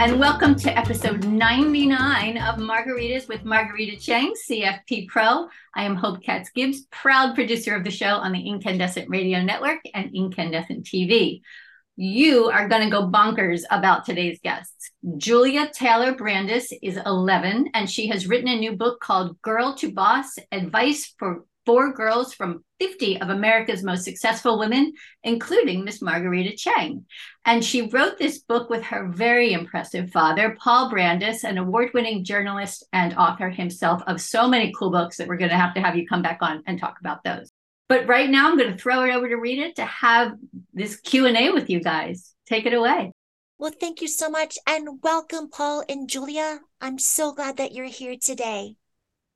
and welcome to episode 99 of Margaritas with Marguerita Cheng, CFP Pro. I am Hope Katz Gibbs, proud producer of the show on the Incandescent Radio Network and Incandescent TV. You are going to go bonkers about today's guests. Julia Taylor Brandus is 11, and she has written a new book called Girl to Boss Advice for four girls from 50 of America's most successful women, including Miss Marguerita Cheng. And she wrote this book with her very impressive father, Paul Brandus, an award winning journalist and author himself of so many cool books that we're going to have to have you come back on and talk about those. But right now, I'm going to throw it over to Rita to have this Q&A with you guys. Take it away. Well, thank you so much and welcome, Paul and Julia. I'm so glad that you're here today.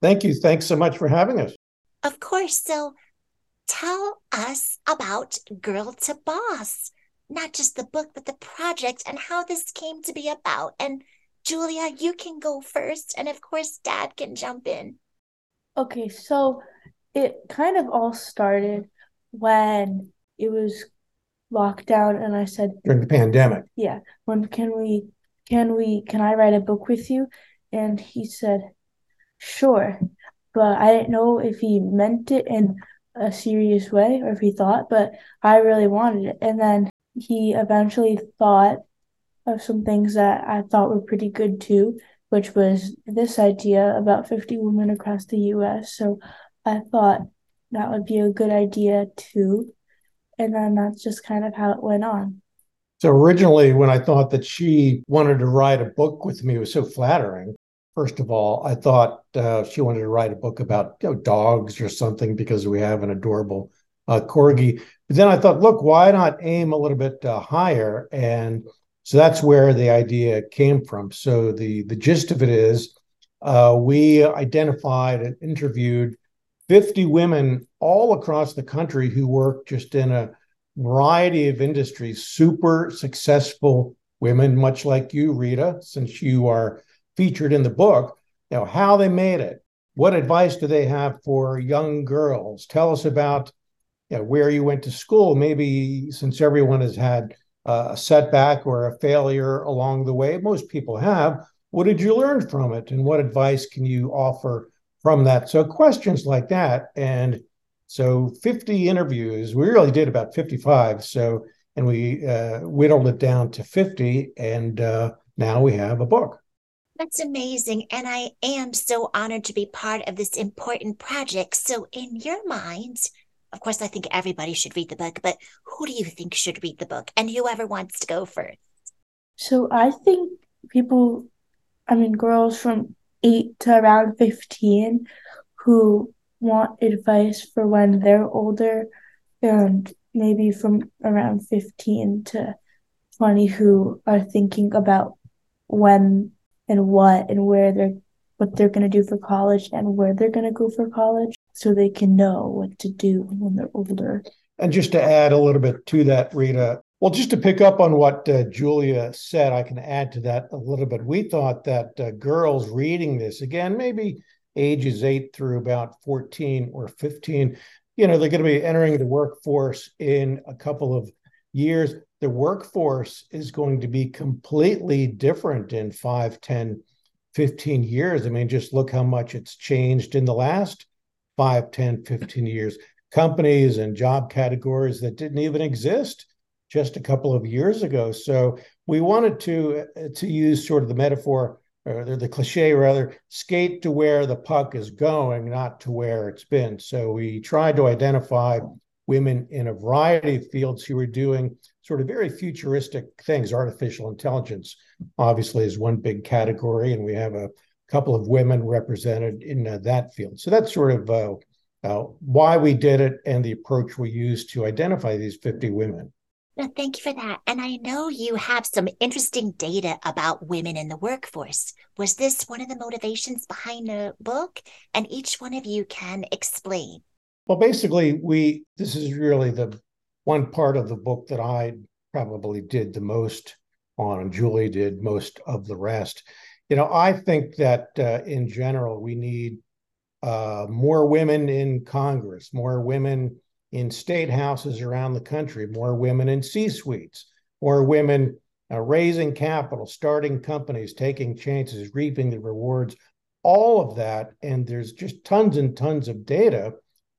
Thank you. Thanks so much for having us. Of course. So tell us about Girl to Boss, not just the book, but the project and how this came to be about. And Julia, you can go first. And of course, Dad can jump in. Okay, so it kind of all started when it was lockdown and I said during the pandemic. Yeah. When can we can we can I write a book with you? And he said, Sure but I didn't know if he meant it in a serious way or if he thought, but I really wanted it. And then he eventually thought of some things that I thought were pretty good too, which was this idea about 50 women across the US. So I thought that would be a good idea too. And then that's just kind of how it went on. So originally, when I thought that she wanted to write a book with me, it was so flattering. First of all, I thought uh, she wanted to write a book about you know, dogs or something because we have an adorable uh, corgi. But then I thought, look, why not aim a little bit uh, higher? And so that's where the idea came from. So the the gist of it is, uh, we identified and interviewed 50 women all across the country who work just in a variety of industries, super successful women, much like you, Rita, since you are featured in the book, you know, how they made it. What advice do they have for young girls? Tell us about you know, where you went to school. Maybe since everyone has had uh, a setback or a failure along the way, most people have. What did you learn from it? And what advice can you offer from that? So, questions like that. And so, 50 interviews, we really did about 55. So, and we uh, whittled it down to 50. And uh, now we have a book. That's amazing. And I am so honored to be part of this important project. So, in your minds, of course, I think everybody should read the book, but who do you think should read the book? And whoever wants to go first. So, I think people, I mean, girls from 8 to around 15 who want advice for when they're older, and maybe from around 15 to 20 who are thinking about when and what and where they're what they're going to do for college and where they're going to go for college so they can know what to do when they're older. And just to add a little bit to that, Rita, well, just to pick up on what uh, Julia said, I can add to that a little bit. We thought that uh, girls reading this, again, maybe ages eight through about 14 or 15, you know, they're going to be entering the workforce in a couple of years the workforce is going to be completely different in 5 10 15 years. I mean just look how much it's changed in the last 5 10 15 years. Companies and job categories that didn't even exist just a couple of years ago. So we wanted to uh, to use sort of the metaphor or the cliche rather skate to where the puck is going not to where it's been. So we tried to identify women in a variety of fields who are doing sort of very futuristic things. Artificial intelligence, obviously, is one big category, and we have a couple of women represented in uh, that field. So that's sort of uh, uh, why we did it and the approach we used to identify these 50 women. No, thank you for that. And I know you have some interesting data about women in the workforce. Was this one of the motivations behind the book? And each one of you can explain. Well, basically, we this is really the one part of the book that I probably did the most on, and Julie did most of the rest. You know, I think that uh, in general we need uh, more women in Congress, more women in state houses around the country, more women in C suites, more women uh, raising capital, starting companies, taking chances, reaping the rewards, all of that. And there's just tons and tons of data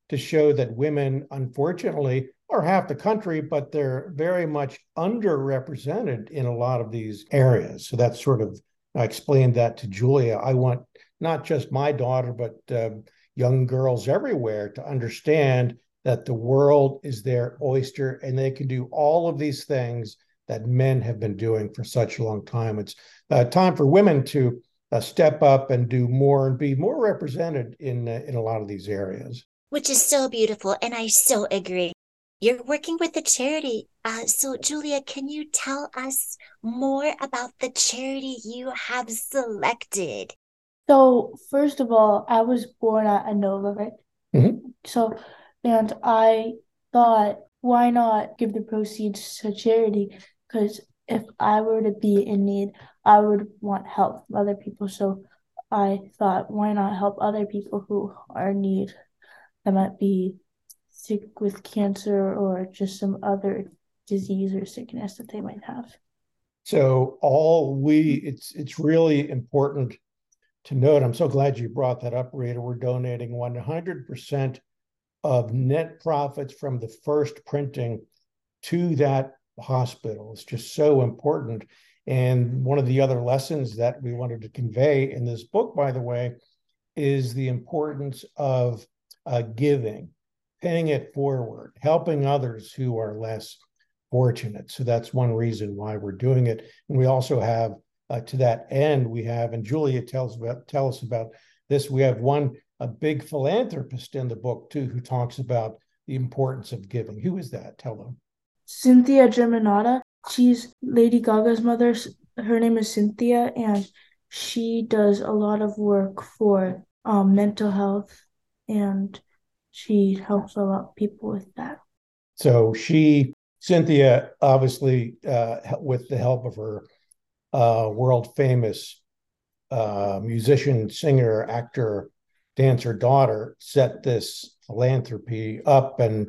to show that women, unfortunately, are half the country, but they're very much underrepresented in a lot of these areas. So that's sort of, I explained that to Julia. I want not just my daughter, but uh, young girls everywhere to understand that the world is their oyster and they can do all of these things that men have been doing for such a long time. It's uh, time for women to uh, step up and do more and be more represented in uh, in a lot of these areas. Which is so beautiful, and I so agree. You're working with the charity. Uh, so, Julia, can you tell us more about the charity you have selected? So, first of all, I was born at Inova, right? Mm-hmm. So, and I thought, why not give the proceeds to charity? Because if I were to be in need, I would want help from other people. So, I thought, why not help other people who are in need? That might be sick with cancer or just some other disease or sickness that they might have. So all we it's it's really important to note. I'm so glad you brought that up, Rita. We're donating 100% of net profits from the first printing to that hospital. It's just so important. And one of the other lessons that we wanted to convey in this book, by the way, is the importance of uh, giving paying it forward, helping others who are less fortunate. So that's one reason why we're doing it. And we also have uh, to that end, we have, and Julia tells about tell us about this. We have one a big philanthropist in the book too, who talks about the importance of giving. Who is that? Tell them. Cynthia Germanotta. She's Lady Gaga's mother. Her name is Cynthia, and she does a lot of work for um, mental health and she helps a lot of people with that. So she, Cynthia, obviously, uh, with the help of her uh, world famous uh, musician, singer, actor, dancer daughter, set this philanthropy up. And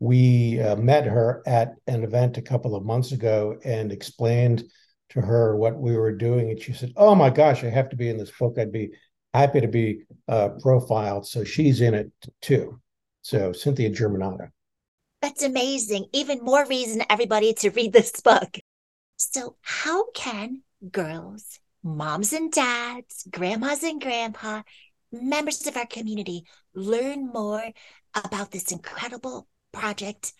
we uh, met her at an event a couple of months ago and explained to her what we were doing. And she said, Oh my gosh, I have to be in this book. I'd be happy to be uh, profiled. So she's in it too. So Cynthia Germanotta. That's amazing. Even more reason everybody to read this book. So how can girls, moms and dads, grandmas and grandpa, members of our community learn more about this incredible project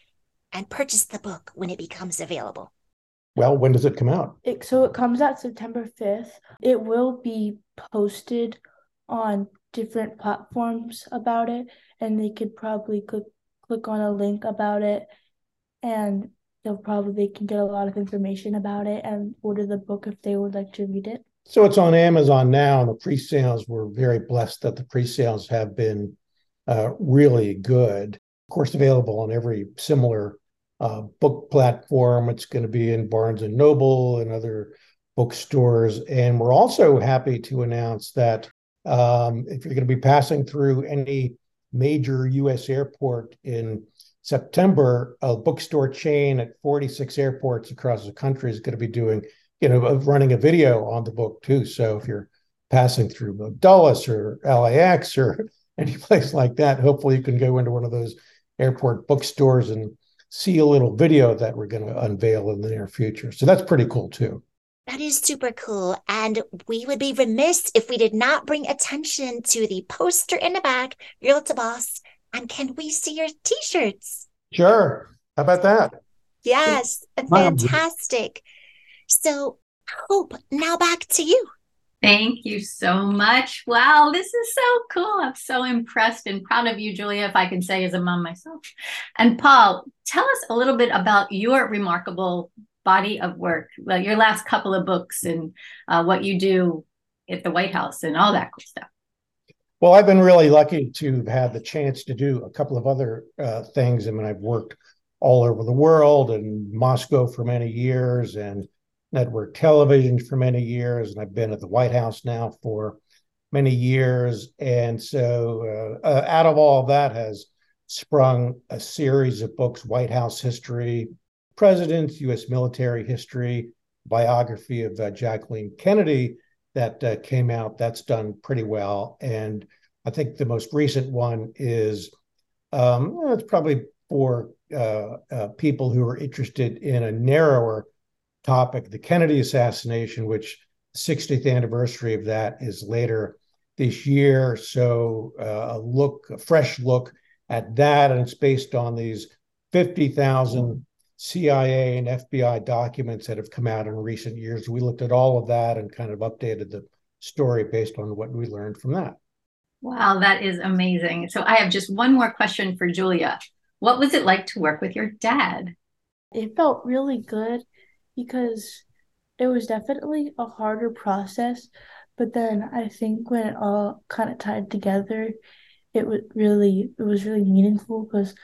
and purchase the book when it becomes available? Well, when does it come out? It, so it comes out September 5th. It will be posted on different platforms about it and they could probably click click on a link about it and they'll probably they can get a lot of information about it and order the book if they would like to read it. So it's on Amazon now, and the pre-sales. We're very blessed that the pre-sales have been uh, really good. Of course, available on every similar uh, book platform. It's going to be in Barnes and Noble and other bookstores, and we're also happy to announce that um, if you're going to be passing through any major U.S. airport in September, a bookstore chain at 46 airports across the country is going to be doing, you know, running a video on the book too. So if you're passing through Dulles or LAX or any place like that, hopefully you can go into one of those airport bookstores and see a little video that we're going to unveil in the near future. So that's pretty cool too. That is super cool. And we would be remiss if we did not bring attention to the poster in the back, Girl to Boss. And can we see your t shirts? Sure. How about that? Yes, fantastic. So, Hope, now back to you. Thank you so much. Wow, this is so cool. I'm so impressed and proud of you, Julia, if I can say as a mom myself. And Paul, tell us a little bit about your remarkable body of work, well, your last couple of books and uh, what you do at the White House and all that cool stuff. Well, I've been really lucky to have had the chance to do a couple of other uh, things. I mean, I've worked all over the world and Moscow for many years and network television for many years. And I've been at the White House now for many years. And so, uh, uh, out of all of that has sprung a series of books White House history, presidents, U.S. military history, biography of uh, Jacqueline Kennedy that uh, came out. That's done pretty well. And I think the most recent one is um, it's probably for uh, uh, people who are interested in a narrower topic, the Kennedy assassination, which 60th anniversary of that is later this year. So uh, a look, a fresh look at that, and it's based on these 50,000 CIA and FBI documents that have come out in recent years. We looked at all of that and kind of updated the story based on what we learned from that. Wow, that is amazing. So I have just one more question for Julia. What was it like to work with your dad? It felt really good because it was definitely a harder process, but then I think when it all kind of tied together, it was really it was really meaningful because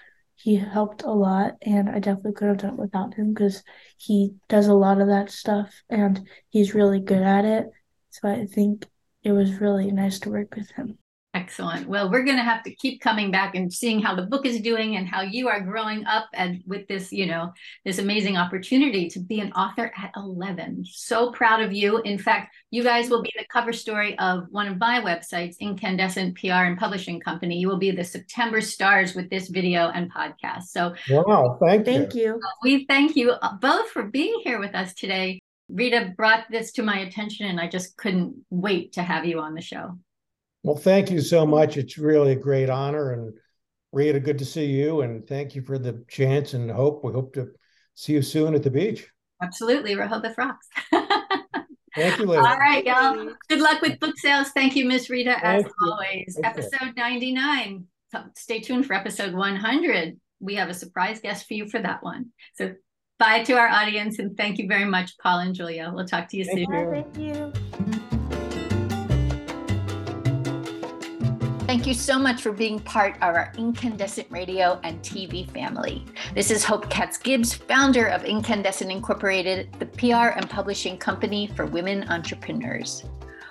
he helped a lot and I definitely couldn't have done it without him because he does a lot of that stuff and he's really good at it. So I think it was really nice to work with him. Excellent. Well, we're going to have to keep coming back and seeing how the book is doing and how you are growing up and with this, you know, this amazing opportunity to be an author at 11. So proud of you. In fact, you guys will be the cover story of one of my websites, Incandescent PR and Publishing Company. You will be the September stars with this video and podcast. So, wow, thank you. Thank you. We thank you uh, both for being here with us today. Rita brought this to my attention, and I just couldn't wait to have you on the show. Well, thank you so much. It's really a great honor. And Rita, good to see you. And thank you for the chance and hope. We hope to see you soon at the beach. Absolutely. Rehoboth rocks. Thank you, Liz. All right, y'all. Good luck with book sales. Thank you, Miss Rita, as Thank always. You. Episode 99. Stay tuned for episode 100. We have a surprise guest for you for that one. So bye to our audience and thank you very much, Paul and Julia. We'll talk to you thank soon. You. Thank you. Thank you so much for being part of our Incandescent Radio and TV family. This is Hope Katz Gibbs, founder of Incandescent Incorporated, the PR and publishing company for women entrepreneurs.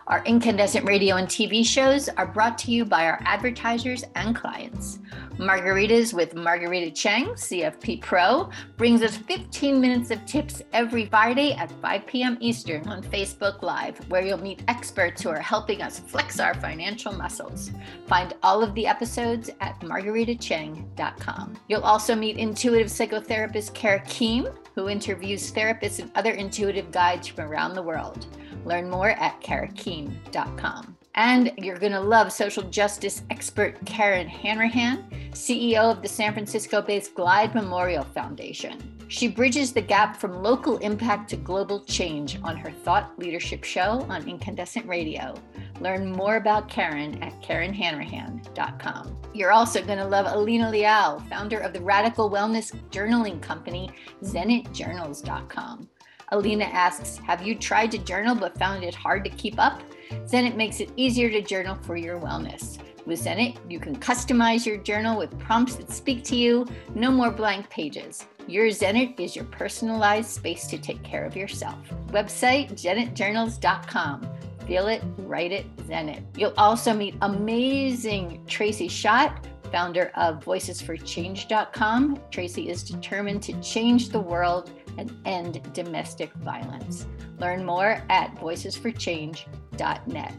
Our incandescent radio and TV shows are brought to you by our advertisers and clients. Margaritas with Marguerita Cheng, CFP Pro, brings us 15 minutes of tips every Friday at 5 p.m. Eastern on Facebook Live, where you'll meet experts who are helping us flex our financial muscles. Find all of the episodes at margueritacheng.com. You'll also meet intuitive psychotherapist Kara Keem, who interviews therapists and other intuitive guides from around the world. Learn more at karakeem.com. And you're going to love social justice expert Karen Hanrahan, CEO of the San Francisco based Glide Memorial Foundation. She bridges the gap from local impact to global change on her Thought Leadership Show on Incandescent Radio. Learn more about Karen at KarenHanrahan.com. You're also going to love Alina Liao, founder of the radical wellness journaling company, ZenitJournals.com. Alina asks, Have you tried to journal but found it hard to keep up? Zenit makes it easier to journal for your wellness. With Zenit, you can customize your journal with prompts that speak to you, no more blank pages. Your Zenit is your personalized space to take care of yourself. Website zenitjournals.com. Feel it, write it, Zenit. You'll also meet amazing Tracy Schott, founder of voicesforchange.com. Tracy is determined to change the world and end domestic violence. Learn more at voicesforchange.net.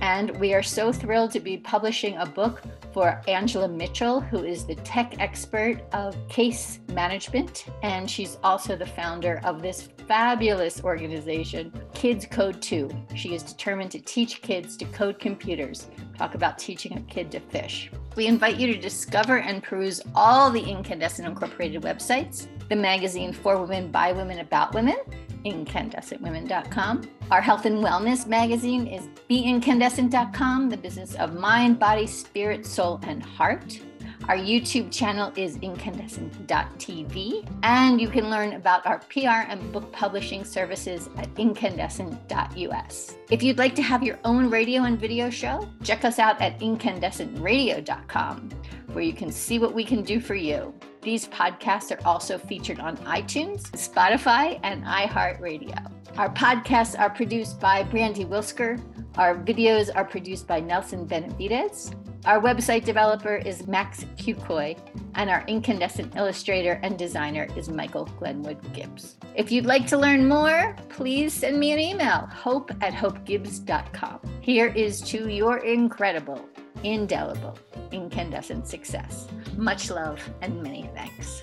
And we are so thrilled to be publishing a book for Angela Mitchell, who is the tech expert of case management. And she's also the founder of this fabulous organization, Kids Code 2. She is determined to teach kids to code computers. Talk about teaching a kid to fish. We invite you to discover and peruse all the Incandescent Incorporated websites, the magazine For Women, by Women, About Women, incandescentwomen.com. Our health and wellness magazine is beincandescent.com, the business of mind, body, spirit, soul, and heart. Our YouTube channel is incandescent.tv, and you can learn about our PR and book publishing services at incandescent.us. If you'd like to have your own radio and video show, check us out at incandescentradio.com, where you can see what we can do for you. These podcasts are also featured on iTunes, Spotify, and iHeartRadio. Our podcasts are produced by Brandy Wilsker. Our videos are produced by Nelson Benavides. Our website developer is Max Kukoy, and our incandescent illustrator and designer is Michael Glenwood Gibbs. If you'd like to learn more, please send me an email, hope at hopegibbs.com. Here is to your incredible, indelible, incandescent success. Much love and many thanks.